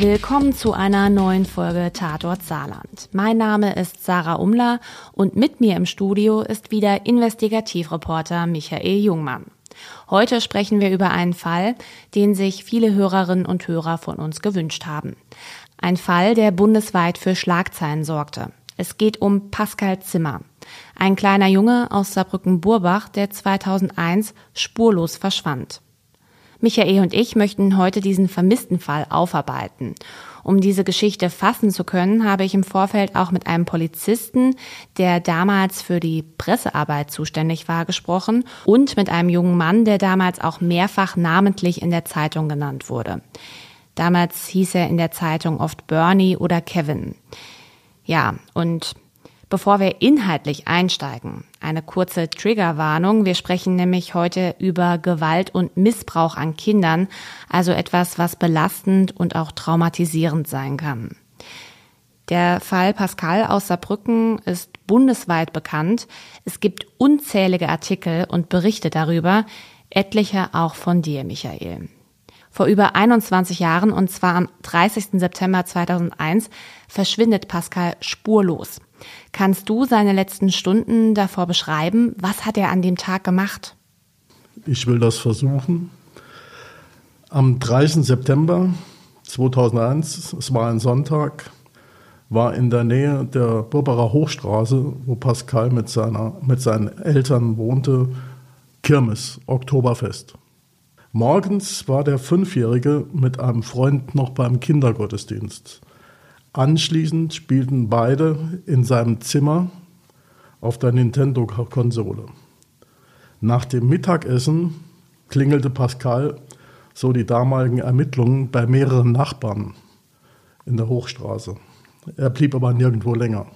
Willkommen zu einer neuen Folge Tatort Saarland. Mein Name ist Sarah Umler und mit mir im Studio ist wieder Investigativreporter Michael Jungmann. Heute sprechen wir über einen Fall, den sich viele Hörerinnen und Hörer von uns gewünscht haben. Ein Fall, der bundesweit für Schlagzeilen sorgte. Es geht um Pascal Zimmer, ein kleiner Junge aus Saarbrücken-Burbach, der 2001 spurlos verschwand. Michael und ich möchten heute diesen vermissten Fall aufarbeiten. Um diese Geschichte fassen zu können, habe ich im Vorfeld auch mit einem Polizisten, der damals für die Pressearbeit zuständig war, gesprochen und mit einem jungen Mann, der damals auch mehrfach namentlich in der Zeitung genannt wurde. Damals hieß er in der Zeitung oft Bernie oder Kevin. Ja, und Bevor wir inhaltlich einsteigen, eine kurze Triggerwarnung. Wir sprechen nämlich heute über Gewalt und Missbrauch an Kindern, also etwas, was belastend und auch traumatisierend sein kann. Der Fall Pascal aus Saarbrücken ist bundesweit bekannt. Es gibt unzählige Artikel und Berichte darüber, etliche auch von dir, Michael. Vor über 21 Jahren, und zwar am 30. September 2001, verschwindet Pascal spurlos. Kannst du seine letzten Stunden davor beschreiben? Was hat er an dem Tag gemacht? Ich will das versuchen. Am 30. September 2001, es war ein Sonntag, war in der Nähe der Burbacher Hochstraße, wo Pascal mit, seiner, mit seinen Eltern wohnte, Kirmes, Oktoberfest. Morgens war der Fünfjährige mit einem Freund noch beim Kindergottesdienst. Anschließend spielten beide in seinem Zimmer auf der Nintendo-Konsole. Nach dem Mittagessen klingelte Pascal, so die damaligen Ermittlungen, bei mehreren Nachbarn in der Hochstraße. Er blieb aber nirgendwo länger.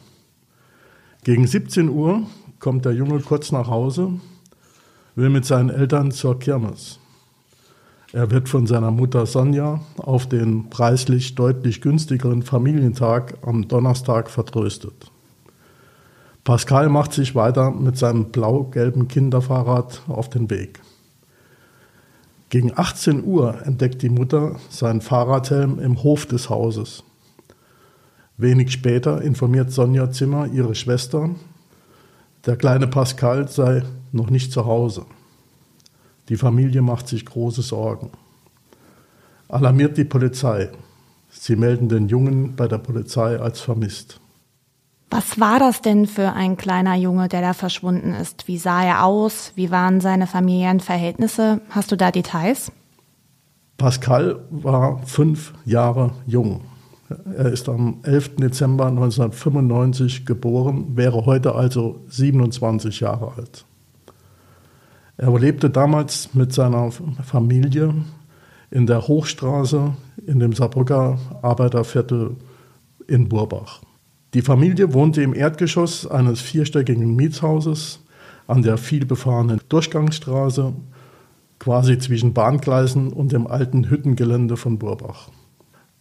Gegen 17 Uhr kommt der Junge kurz nach Hause, will mit seinen Eltern zur Kirmes. Er wird von seiner Mutter Sonja auf den preislich deutlich günstigeren Familientag am Donnerstag vertröstet. Pascal macht sich weiter mit seinem blau-gelben Kinderfahrrad auf den Weg. Gegen 18 Uhr entdeckt die Mutter seinen Fahrradhelm im Hof des Hauses. Wenig später informiert Sonja Zimmer ihre Schwester, der kleine Pascal sei noch nicht zu Hause. Die Familie macht sich große Sorgen. Alarmiert die Polizei. Sie melden den Jungen bei der Polizei als vermisst. Was war das denn für ein kleiner Junge, der da verschwunden ist? Wie sah er aus? Wie waren seine Familienverhältnisse? Hast du da Details? Pascal war fünf Jahre jung. Er ist am 11. Dezember 1995 geboren, wäre heute also 27 Jahre alt. Er lebte damals mit seiner Familie in der Hochstraße in dem Saarbrücker Arbeiterviertel in Burbach. Die Familie wohnte im Erdgeschoss eines vierstöckigen Mietshauses an der vielbefahrenen Durchgangsstraße, quasi zwischen Bahngleisen und dem alten Hüttengelände von Burbach.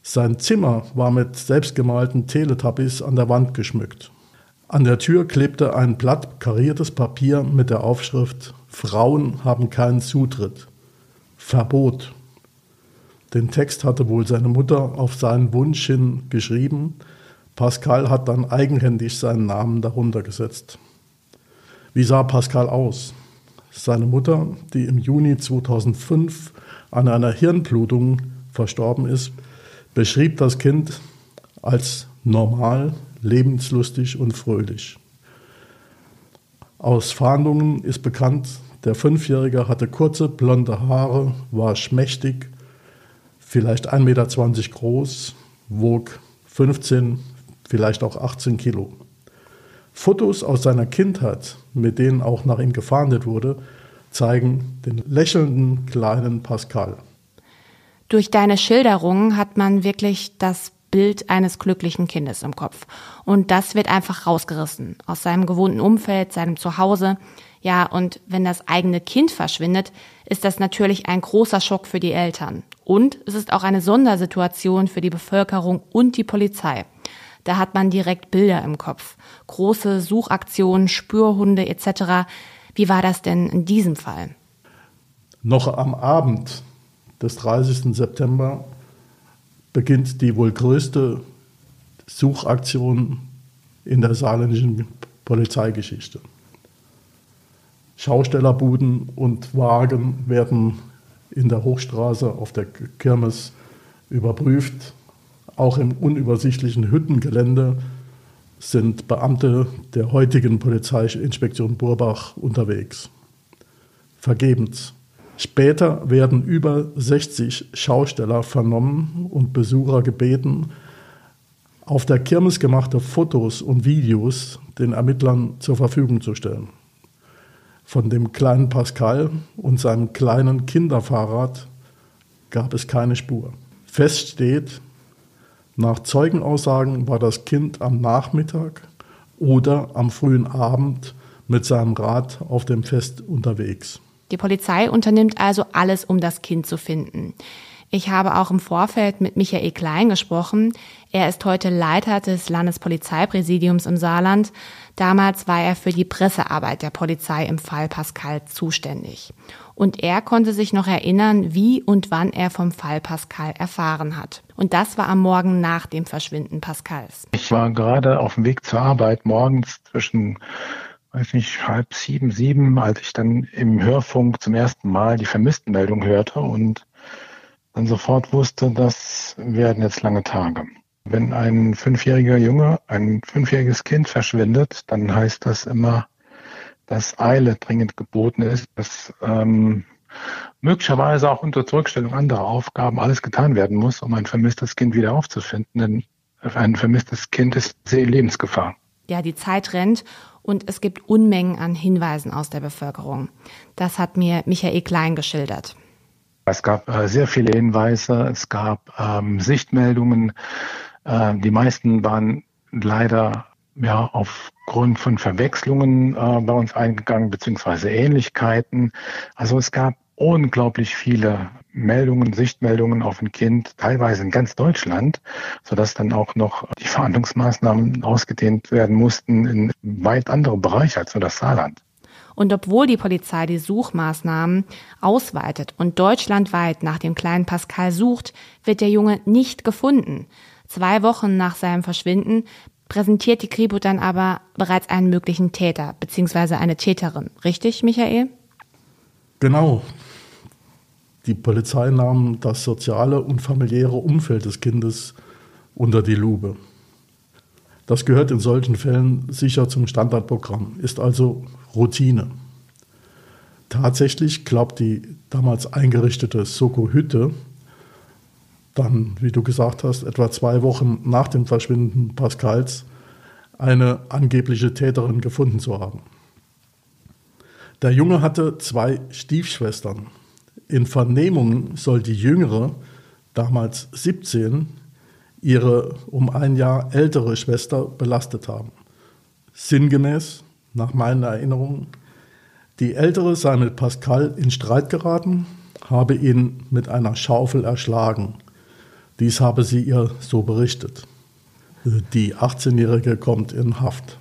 Sein Zimmer war mit selbstgemalten Teletubbies an der Wand geschmückt. An der Tür klebte ein Blatt kariertes Papier mit der Aufschrift Frauen haben keinen Zutritt. Verbot. Den Text hatte wohl seine Mutter auf seinen Wunsch hin geschrieben. Pascal hat dann eigenhändig seinen Namen darunter gesetzt. Wie sah Pascal aus? Seine Mutter, die im Juni 2005 an einer Hirnblutung verstorben ist, beschrieb das Kind als normal, lebenslustig und fröhlich. Aus Fahndungen ist bekannt, der Fünfjährige hatte kurze blonde Haare, war schmächtig, vielleicht 1,20 Meter groß, wog 15, vielleicht auch 18 Kilo. Fotos aus seiner Kindheit, mit denen auch nach ihm gefahndet wurde, zeigen den lächelnden kleinen Pascal. Durch deine Schilderungen hat man wirklich das Bild eines glücklichen Kindes im Kopf. Und das wird einfach rausgerissen aus seinem gewohnten Umfeld, seinem Zuhause. Ja, und wenn das eigene Kind verschwindet, ist das natürlich ein großer Schock für die Eltern. Und es ist auch eine Sondersituation für die Bevölkerung und die Polizei. Da hat man direkt Bilder im Kopf. Große Suchaktionen, Spürhunde etc. Wie war das denn in diesem Fall? Noch am Abend des 30. September beginnt die wohl größte Suchaktion in der saarländischen Polizeigeschichte. Schaustellerbuden und Wagen werden in der Hochstraße auf der Kirmes überprüft. Auch im unübersichtlichen Hüttengelände sind Beamte der heutigen Polizeiinspektion Burbach unterwegs. Vergebens. Später werden über 60 Schausteller vernommen und Besucher gebeten, auf der Kirmes gemachte Fotos und Videos den Ermittlern zur Verfügung zu stellen. Von dem kleinen Pascal und seinem kleinen Kinderfahrrad gab es keine Spur. Fest steht, nach Zeugenaussagen war das Kind am Nachmittag oder am frühen Abend mit seinem Rad auf dem Fest unterwegs. Die Polizei unternimmt also alles, um das Kind zu finden. Ich habe auch im Vorfeld mit Michael Klein gesprochen. Er ist heute Leiter des Landespolizeipräsidiums im Saarland. Damals war er für die Pressearbeit der Polizei im Fall Pascal zuständig. Und er konnte sich noch erinnern, wie und wann er vom Fall Pascal erfahren hat. Und das war am Morgen nach dem Verschwinden Pascals. Ich war gerade auf dem Weg zur Arbeit morgens zwischen weiß nicht, halb sieben, sieben, als ich dann im Hörfunk zum ersten Mal die Vermisstenmeldung hörte und dann sofort wusste, das werden jetzt lange Tage. Wenn ein fünfjähriger Junge, ein fünfjähriges Kind verschwindet, dann heißt das immer, dass Eile dringend geboten ist, dass ähm, möglicherweise auch unter Zurückstellung anderer Aufgaben alles getan werden muss, um ein vermisstes Kind wieder aufzufinden. Denn ein vermisstes Kind ist sehr Lebensgefahr. Ja, die Zeit rennt und es gibt Unmengen an Hinweisen aus der Bevölkerung. Das hat mir Michael Klein geschildert. Es gab äh, sehr viele Hinweise, es gab ähm, Sichtmeldungen. Äh, die meisten waren leider ja aufgrund von Verwechslungen äh, bei uns eingegangen, beziehungsweise Ähnlichkeiten. Also es gab unglaublich viele Meldungen, Sichtmeldungen auf ein Kind, teilweise in ganz Deutschland, sodass dann auch noch die Verhandlungsmaßnahmen ausgedehnt werden mussten in weit andere Bereiche als nur das Saarland. Und obwohl die Polizei die Suchmaßnahmen ausweitet und deutschlandweit nach dem kleinen Pascal sucht, wird der Junge nicht gefunden. Zwei Wochen nach seinem Verschwinden präsentiert die Kripo dann aber bereits einen möglichen Täter bzw. eine Täterin. Richtig, Michael? Genau. Die Polizei nahm das soziale und familiäre Umfeld des Kindes unter die Lupe. Das gehört in solchen Fällen sicher zum Standardprogramm, ist also Routine. Tatsächlich glaubt die damals eingerichtete Soko-Hütte, dann, wie du gesagt hast, etwa zwei Wochen nach dem Verschwinden Pascals, eine angebliche Täterin gefunden zu haben. Der Junge hatte zwei Stiefschwestern. In Vernehmungen soll die jüngere, damals 17, ihre um ein Jahr ältere Schwester belastet haben. Sinngemäß, nach meinen Erinnerungen, die ältere sei mit Pascal in Streit geraten, habe ihn mit einer Schaufel erschlagen. Dies habe sie ihr so berichtet. Die 18-Jährige kommt in Haft.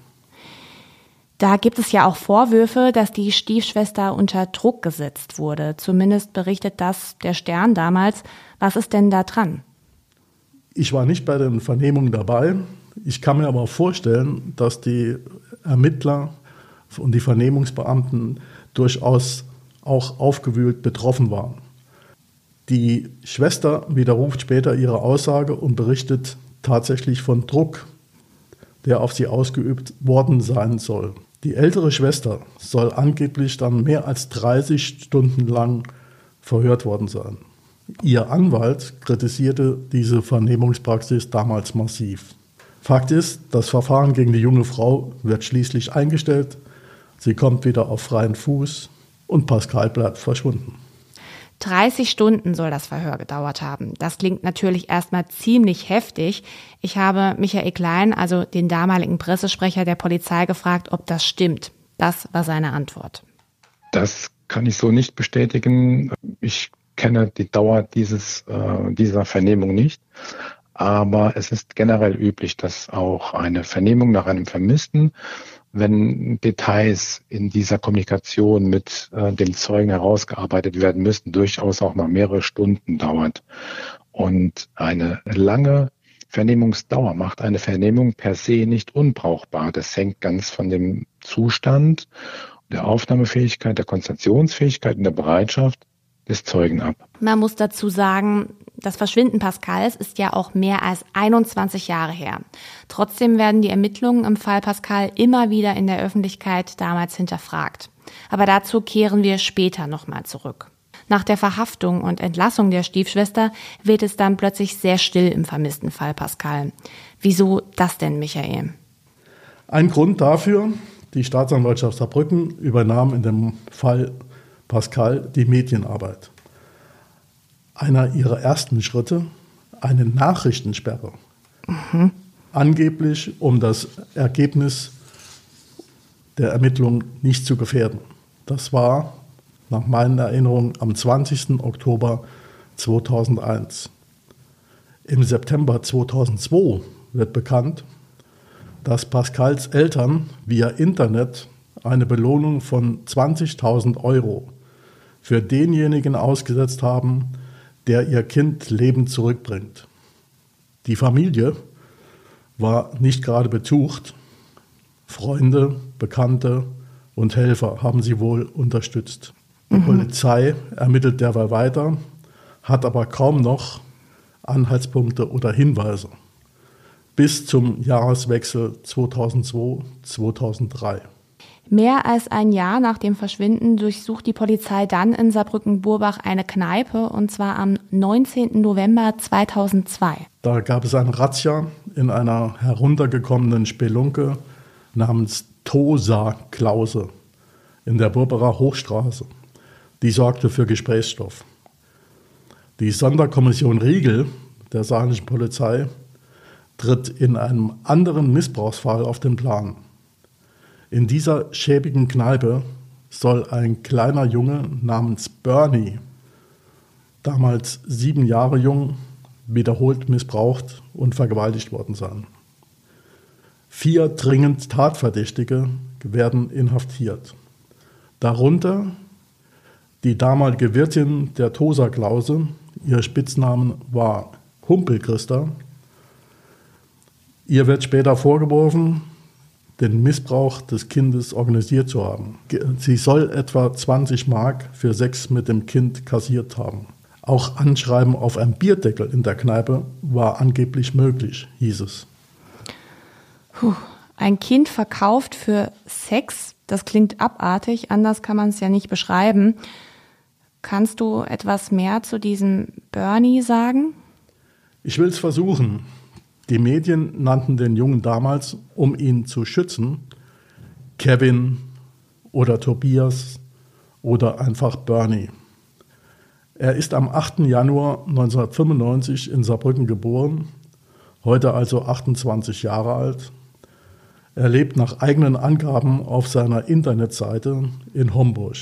Da gibt es ja auch Vorwürfe, dass die Stiefschwester unter Druck gesetzt wurde. Zumindest berichtet das der Stern damals. Was ist denn da dran? Ich war nicht bei den Vernehmungen dabei. Ich kann mir aber vorstellen, dass die Ermittler und die Vernehmungsbeamten durchaus auch aufgewühlt betroffen waren. Die Schwester widerruft später ihre Aussage und berichtet tatsächlich von Druck, der auf sie ausgeübt worden sein soll. Die ältere Schwester soll angeblich dann mehr als 30 Stunden lang verhört worden sein. Ihr Anwalt kritisierte diese Vernehmungspraxis damals massiv. Fakt ist, das Verfahren gegen die junge Frau wird schließlich eingestellt, sie kommt wieder auf freien Fuß und Pascal bleibt verschwunden. 30 Stunden soll das Verhör gedauert haben. Das klingt natürlich erstmal ziemlich heftig. Ich habe Michael Klein, also den damaligen Pressesprecher der Polizei, gefragt, ob das stimmt. Das war seine Antwort. Das kann ich so nicht bestätigen. Ich kenne die Dauer dieses, äh, dieser Vernehmung nicht. Aber es ist generell üblich, dass auch eine Vernehmung nach einem Vermissten wenn Details in dieser Kommunikation mit äh, dem Zeugen herausgearbeitet werden müssen, durchaus auch noch mehrere Stunden dauert. Und eine lange Vernehmungsdauer macht eine Vernehmung per se nicht unbrauchbar. Das hängt ganz von dem Zustand, der Aufnahmefähigkeit, der Konzentrationsfähigkeit und der Bereitschaft des Zeugen ab. Man muss dazu sagen, das Verschwinden Pascals ist ja auch mehr als 21 Jahre her. Trotzdem werden die Ermittlungen im Fall Pascal immer wieder in der Öffentlichkeit damals hinterfragt. Aber dazu kehren wir später nochmal zurück. Nach der Verhaftung und Entlassung der Stiefschwester wird es dann plötzlich sehr still im vermissten Fall Pascal. Wieso das denn, Michael? Ein Grund dafür, die Staatsanwaltschaft Saarbrücken übernahm in dem Fall Pascal die Medienarbeit. Einer ihrer ersten Schritte, eine Nachrichtensperre. Mhm. Angeblich, um das Ergebnis der Ermittlungen nicht zu gefährden. Das war nach meinen Erinnerungen am 20. Oktober 2001. Im September 2002 wird bekannt, dass Pascals Eltern via Internet eine Belohnung von 20.000 Euro für denjenigen ausgesetzt haben, der ihr Kind lebend zurückbringt. Die Familie war nicht gerade betucht. Freunde, Bekannte und Helfer haben sie wohl unterstützt. Die mhm. Polizei ermittelt derweil weiter, hat aber kaum noch Anhaltspunkte oder Hinweise bis zum Jahreswechsel 2002-2003. Mehr als ein Jahr nach dem Verschwinden durchsucht die Polizei dann in Saarbrücken-Burbach eine Kneipe und zwar am 19. November 2002. Da gab es eine Razzia in einer heruntergekommenen Spelunke namens Tosa Klause in der Burbacher Hochstraße die sorgte für Gesprächsstoff. Die Sonderkommission Riegel der saarländischen Polizei tritt in einem anderen Missbrauchsfall auf den Plan. In dieser schäbigen Kneipe soll ein kleiner Junge namens Bernie, damals sieben Jahre jung, wiederholt missbraucht und vergewaltigt worden sein. Vier dringend Tatverdächtige werden inhaftiert. Darunter die damalige Wirtin der Tosa-Klause, ihr Spitznamen war Humpelchrista. Ihr wird später vorgeworfen, den Missbrauch des Kindes organisiert zu haben. Sie soll etwa 20 Mark für Sex mit dem Kind kassiert haben. Auch Anschreiben auf einem Bierdeckel in der Kneipe war angeblich möglich, hieß es. Puh, ein Kind verkauft für Sex, das klingt abartig, anders kann man es ja nicht beschreiben. Kannst du etwas mehr zu diesem Bernie sagen? Ich will es versuchen. Die Medien nannten den Jungen damals, um ihn zu schützen, Kevin oder Tobias oder einfach Bernie. Er ist am 8. Januar 1995 in Saarbrücken geboren, heute also 28 Jahre alt. Er lebt nach eigenen Angaben auf seiner Internetseite in Homburg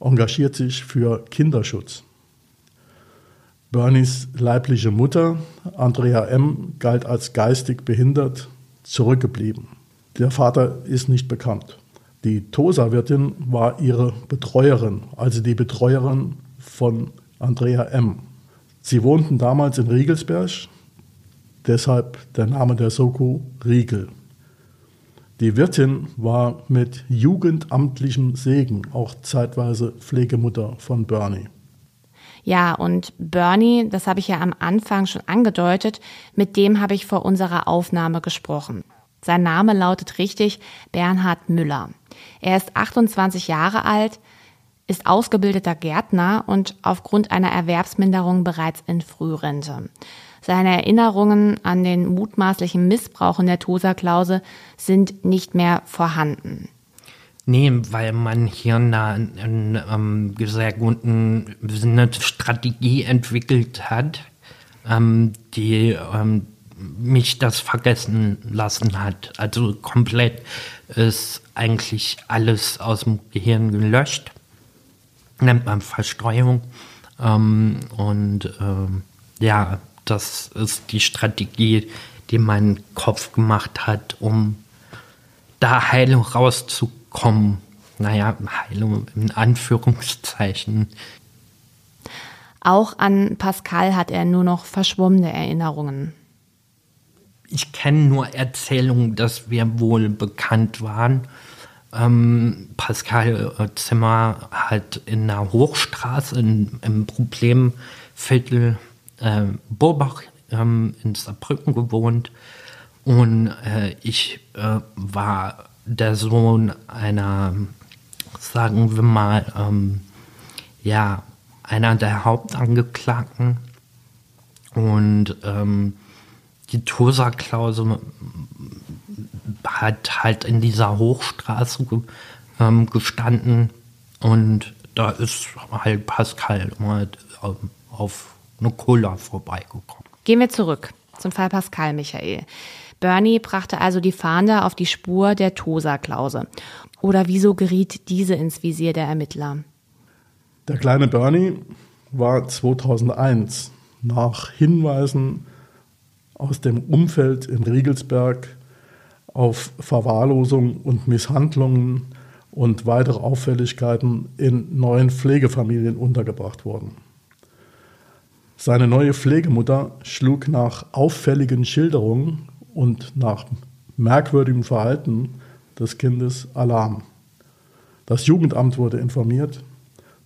engagiert sich für Kinderschutz. Bernies leibliche Mutter, Andrea M., galt als geistig behindert, zurückgeblieben. Der Vater ist nicht bekannt. Die Tosa-Wirtin war ihre Betreuerin, also die Betreuerin von Andrea M. Sie wohnten damals in Riegelsberg, deshalb der Name der Soko Riegel. Die Wirtin war mit jugendamtlichem Segen auch zeitweise Pflegemutter von Bernie. Ja, und Bernie, das habe ich ja am Anfang schon angedeutet, mit dem habe ich vor unserer Aufnahme gesprochen. Sein Name lautet richtig Bernhard Müller. Er ist 28 Jahre alt, ist ausgebildeter Gärtner und aufgrund einer Erwerbsminderung bereits in Frührente. Seine Erinnerungen an den mutmaßlichen Missbrauch in der Tosa-Klause sind nicht mehr vorhanden. Nee, weil man hier eine, eine, eine sehr guten eine Strategie entwickelt hat, ähm, die ähm, mich das vergessen lassen hat. Also komplett ist eigentlich alles aus dem Gehirn gelöscht. Nennt man Verstreuung. Ähm, und ähm, ja, das ist die Strategie, die mein Kopf gemacht hat, um da Heilung rauszukommen. Naja, Heilung in Anführungszeichen. Auch an Pascal hat er nur noch verschwommene Erinnerungen. Ich kenne nur Erzählungen, dass wir wohl bekannt waren. Ähm, Pascal äh, Zimmer hat in der Hochstraße in, im Problemviertel äh, Burbach ähm, in Saarbrücken gewohnt. Und äh, ich äh, war der Sohn einer, sagen wir mal, ähm, ja, einer der Hauptangeklagten. Und ähm, die Tosa-Klausel hat halt in dieser Hochstraße ähm, gestanden und da ist halt Pascal mal ähm, auf eine Cola vorbeigekommen. Gehen wir zurück zum Fall Pascal Michael. Bernie brachte also die Fahnder auf die Spur der Tosa-Klausel. Oder wieso geriet diese ins Visier der Ermittler? Der kleine Bernie war 2001 nach Hinweisen aus dem Umfeld in Riegelsberg auf Verwahrlosung und Misshandlungen und weitere Auffälligkeiten in neuen Pflegefamilien untergebracht worden. Seine neue Pflegemutter schlug nach auffälligen Schilderungen und nach merkwürdigem Verhalten des Kindes Alarm. Das Jugendamt wurde informiert,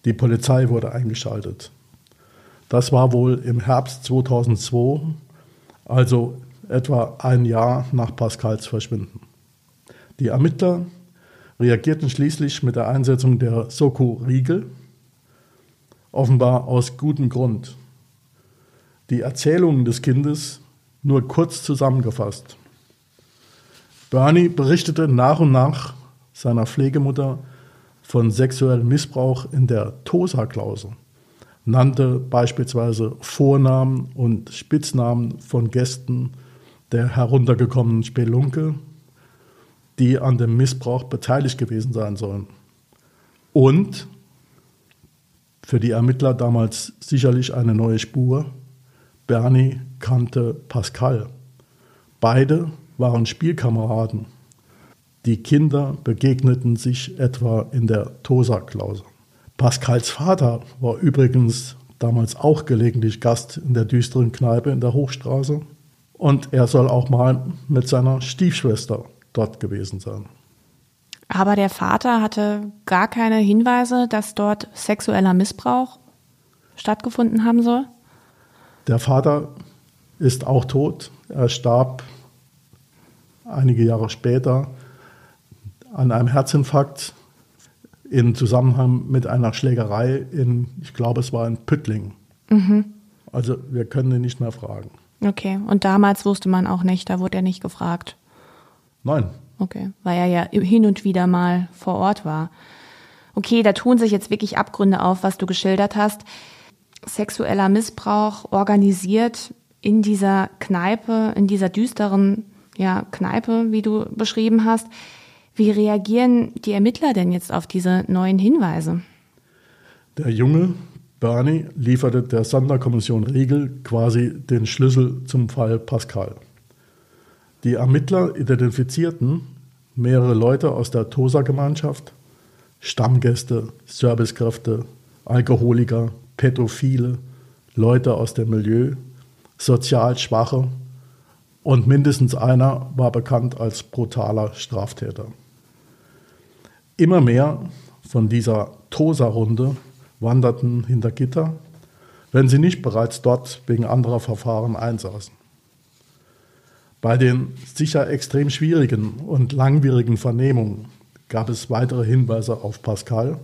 die Polizei wurde eingeschaltet. Das war wohl im Herbst 2002, also etwa ein Jahr nach Pascals Verschwinden. Die Ermittler reagierten schließlich mit der Einsetzung der Soko Riegel, offenbar aus gutem Grund. Die Erzählungen des Kindes nur kurz zusammengefasst. Bernie berichtete nach und nach seiner Pflegemutter von sexuellem Missbrauch in der Tosa-Klausel, nannte beispielsweise Vornamen und Spitznamen von Gästen der heruntergekommenen Spelunke, die an dem Missbrauch beteiligt gewesen sein sollen. Und für die Ermittler damals sicherlich eine neue Spur, Bernie kannte Pascal. Beide waren Spielkameraden. Die Kinder begegneten sich etwa in der Tosa-Klausel. Pascals Vater war übrigens damals auch gelegentlich Gast in der düsteren Kneipe in der Hochstraße und er soll auch mal mit seiner Stiefschwester dort gewesen sein. Aber der Vater hatte gar keine Hinweise, dass dort sexueller Missbrauch stattgefunden haben soll? Der Vater ist auch tot. Er starb einige Jahre später an einem Herzinfarkt in Zusammenhang mit einer Schlägerei in, ich glaube, es war in Püttling. Mhm. Also wir können ihn nicht mehr fragen. Okay, und damals wusste man auch nicht, da wurde er nicht gefragt. Nein. Okay, weil er ja hin und wieder mal vor Ort war. Okay, da tun sich jetzt wirklich Abgründe auf, was du geschildert hast sexueller Missbrauch organisiert in dieser Kneipe, in dieser düsteren ja, Kneipe, wie du beschrieben hast. Wie reagieren die Ermittler denn jetzt auf diese neuen Hinweise? Der junge Bernie lieferte der Sonderkommission Riegel quasi den Schlüssel zum Fall Pascal. Die Ermittler identifizierten mehrere Leute aus der TOSA-Gemeinschaft, Stammgäste, Servicekräfte, Alkoholiker, Pädophile, Leute aus dem Milieu, sozial Schwache und mindestens einer war bekannt als brutaler Straftäter. Immer mehr von dieser Tosa-Runde wanderten hinter Gitter, wenn sie nicht bereits dort wegen anderer Verfahren einsaßen. Bei den sicher extrem schwierigen und langwierigen Vernehmungen gab es weitere Hinweise auf Pascal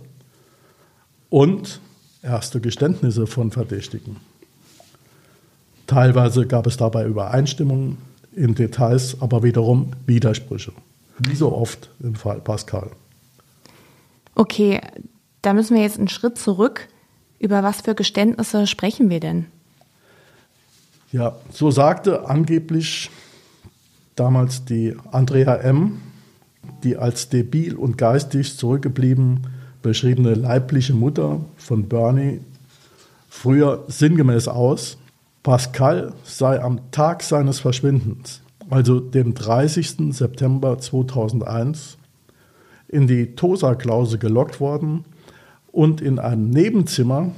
und erste Geständnisse von Verdächtigen. Teilweise gab es dabei Übereinstimmungen, in Details aber wiederum Widersprüche. Wie so oft im Fall Pascal. Okay, da müssen wir jetzt einen Schritt zurück. Über was für Geständnisse sprechen wir denn? Ja, so sagte angeblich damals die Andrea M., die als debil und geistig zurückgeblieben beschriebene leibliche Mutter von Bernie früher sinngemäß aus, Pascal sei am Tag seines Verschwindens, also dem 30. September 2001, in die Tosa-Klause gelockt worden und in einem Nebenzimmer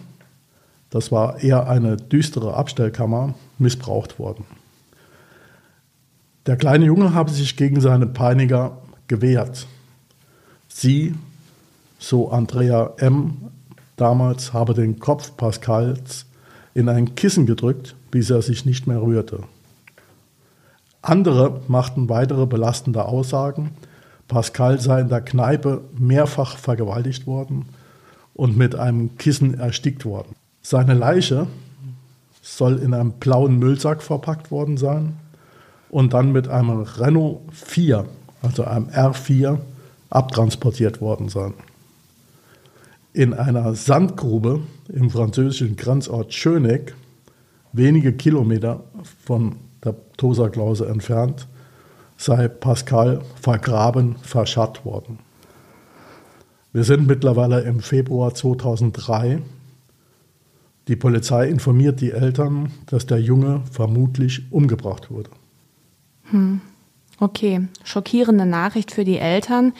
das war eher eine düstere Abstellkammer, missbraucht worden. Der kleine Junge habe sich gegen seine Peiniger gewehrt. Sie, so Andrea M., damals habe den Kopf Pascals in ein Kissen gedrückt, bis er sich nicht mehr rührte. Andere machten weitere belastende Aussagen. Pascal sei in der Kneipe mehrfach vergewaltigt worden und mit einem Kissen erstickt worden. Seine Leiche soll in einem blauen Müllsack verpackt worden sein und dann mit einem Renault 4, also einem R4, abtransportiert worden sein. In einer Sandgrube im französischen Grenzort Schöneck, wenige Kilometer von der Tosa-Klause entfernt, sei Pascal vergraben, verscharrt worden. Wir sind mittlerweile im Februar 2003. Die Polizei informiert die Eltern, dass der Junge vermutlich umgebracht wurde. Hm. Okay, schockierende Nachricht für die Eltern.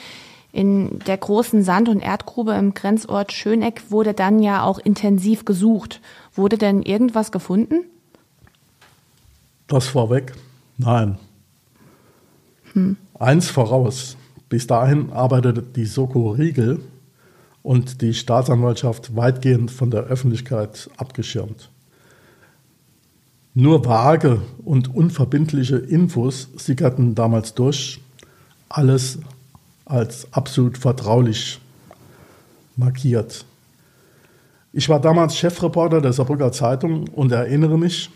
In der großen Sand- und Erdgrube im Grenzort Schöneck wurde dann ja auch intensiv gesucht. Wurde denn irgendwas gefunden? Das vorweg? Nein. Hm. Eins voraus. Bis dahin arbeitete die Soko Riegel und die Staatsanwaltschaft weitgehend von der Öffentlichkeit abgeschirmt. Nur vage und unverbindliche Infos sickerten damals durch, alles als absolut vertraulich markiert. Ich war damals Chefreporter der Saarbrücker Zeitung und erinnere mich,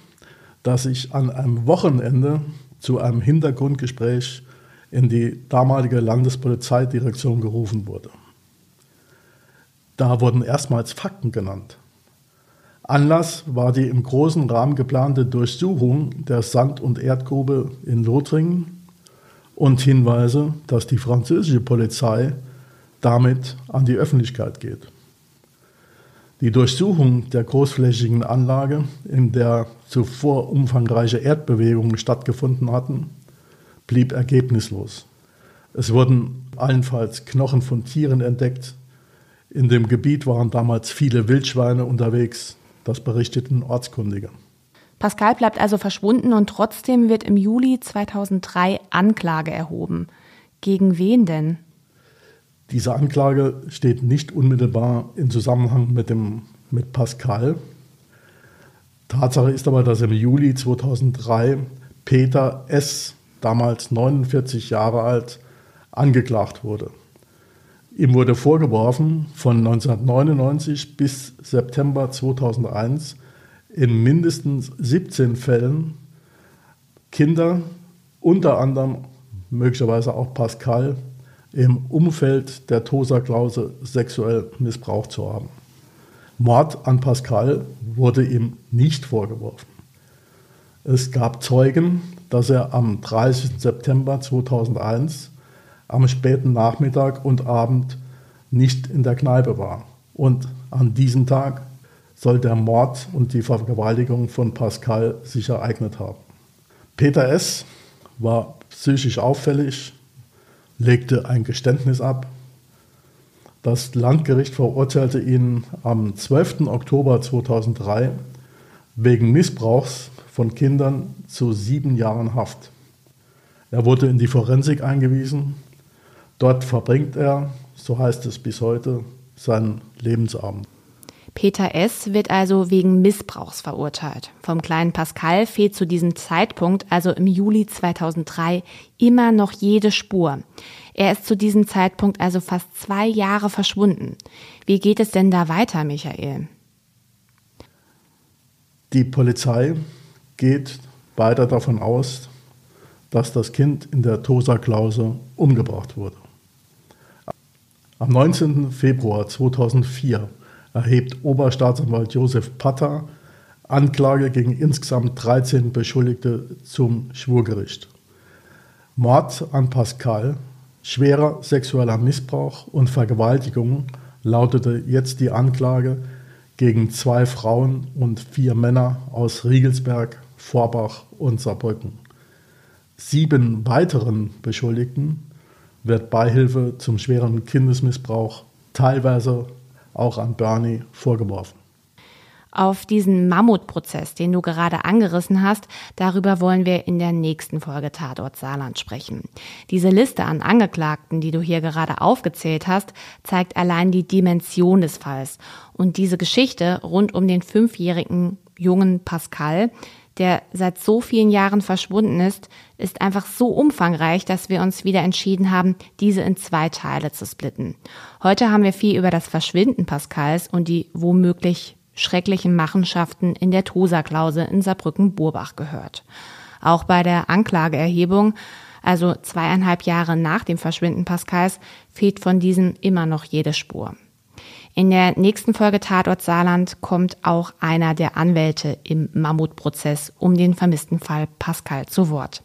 dass ich an einem Wochenende zu einem Hintergrundgespräch in die damalige Landespolizeidirektion gerufen wurde. Da wurden erstmals Fakten genannt. Anlass war die im großen Rahmen geplante Durchsuchung der Sand- und Erdgrube in Lothringen und Hinweise, dass die französische Polizei damit an die Öffentlichkeit geht. Die Durchsuchung der großflächigen Anlage, in der zuvor umfangreiche Erdbewegungen stattgefunden hatten, blieb ergebnislos. Es wurden allenfalls Knochen von Tieren entdeckt. In dem Gebiet waren damals viele Wildschweine unterwegs, das berichteten Ortskundige. Pascal bleibt also verschwunden und trotzdem wird im Juli 2003 Anklage erhoben. Gegen wen denn? Diese Anklage steht nicht unmittelbar in Zusammenhang mit, dem, mit Pascal. Tatsache ist aber, dass im Juli 2003 Peter S., damals 49 Jahre alt, angeklagt wurde. Ihm wurde vorgeworfen, von 1999 bis September 2001 in mindestens 17 Fällen Kinder, unter anderem möglicherweise auch Pascal, im Umfeld der Tosa-Klause sexuell missbraucht zu haben. Mord an Pascal wurde ihm nicht vorgeworfen. Es gab Zeugen, dass er am 30. September 2001 am späten Nachmittag und Abend nicht in der Kneipe war. Und an diesem Tag soll der Mord und die Vergewaltigung von Pascal sich ereignet haben. Peter S. war psychisch auffällig, legte ein Geständnis ab. Das Landgericht verurteilte ihn am 12. Oktober 2003 wegen Missbrauchs von Kindern zu sieben Jahren Haft. Er wurde in die Forensik eingewiesen. Dort verbringt er, so heißt es bis heute, seinen Lebensabend. Peter S. wird also wegen Missbrauchs verurteilt. Vom kleinen Pascal fehlt zu diesem Zeitpunkt, also im Juli 2003, immer noch jede Spur. Er ist zu diesem Zeitpunkt also fast zwei Jahre verschwunden. Wie geht es denn da weiter, Michael? Die Polizei geht weiter davon aus, dass das Kind in der Tosa-Klause umgebracht wurde. Am 19. Februar 2004 erhebt Oberstaatsanwalt Josef Patter Anklage gegen insgesamt 13 Beschuldigte zum Schwurgericht. Mord an Pascal, schwerer sexueller Missbrauch und Vergewaltigung lautete jetzt die Anklage gegen zwei Frauen und vier Männer aus Riegelsberg, Vorbach und Saarbrücken. Sieben weiteren Beschuldigten wird Beihilfe zum schweren Kindesmissbrauch, teilweise auch an Bernie vorgeworfen. Auf diesen Mammutprozess, den du gerade angerissen hast, darüber wollen wir in der nächsten Folge Tatort Saarland sprechen. Diese Liste an Angeklagten, die du hier gerade aufgezählt hast, zeigt allein die Dimension des Falls. Und diese Geschichte rund um den fünfjährigen jungen Pascal, der seit so vielen Jahren verschwunden ist, ist einfach so umfangreich, dass wir uns wieder entschieden haben, diese in zwei Teile zu splitten. Heute haben wir viel über das Verschwinden Pascals und die womöglich schrecklichen Machenschaften in der Tosa-Klause in Saarbrücken-Burbach gehört. Auch bei der Anklageerhebung, also zweieinhalb Jahre nach dem Verschwinden Pascals, fehlt von diesem immer noch jede Spur. In der nächsten Folge Tatort Saarland kommt auch einer der Anwälte im Mammutprozess um den vermissten Fall Pascal zu Wort.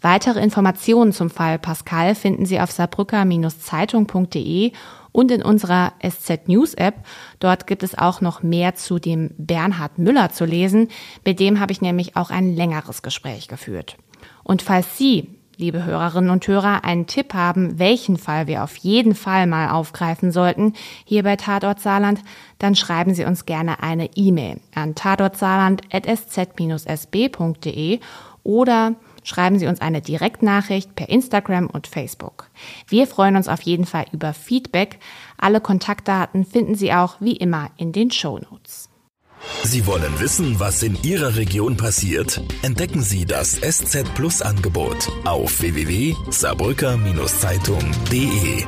Weitere Informationen zum Fall Pascal finden Sie auf saarbrücker-zeitung.de und in unserer SZ News App. Dort gibt es auch noch mehr zu dem Bernhard Müller zu lesen. Mit dem habe ich nämlich auch ein längeres Gespräch geführt. Und falls Sie, liebe Hörerinnen und Hörer, einen Tipp haben, welchen Fall wir auf jeden Fall mal aufgreifen sollten, hier bei Tatort Saarland, dann schreiben Sie uns gerne eine E-Mail an tatortsaarland.sz-sb.de oder schreiben Sie uns eine Direktnachricht per Instagram und Facebook. Wir freuen uns auf jeden Fall über Feedback. Alle Kontaktdaten finden Sie auch wie immer in den Show Notes. Sie wollen wissen, was in Ihrer Region passiert? Entdecken Sie das SZ Plus Angebot auf www.saarbrücker-zeitung.de.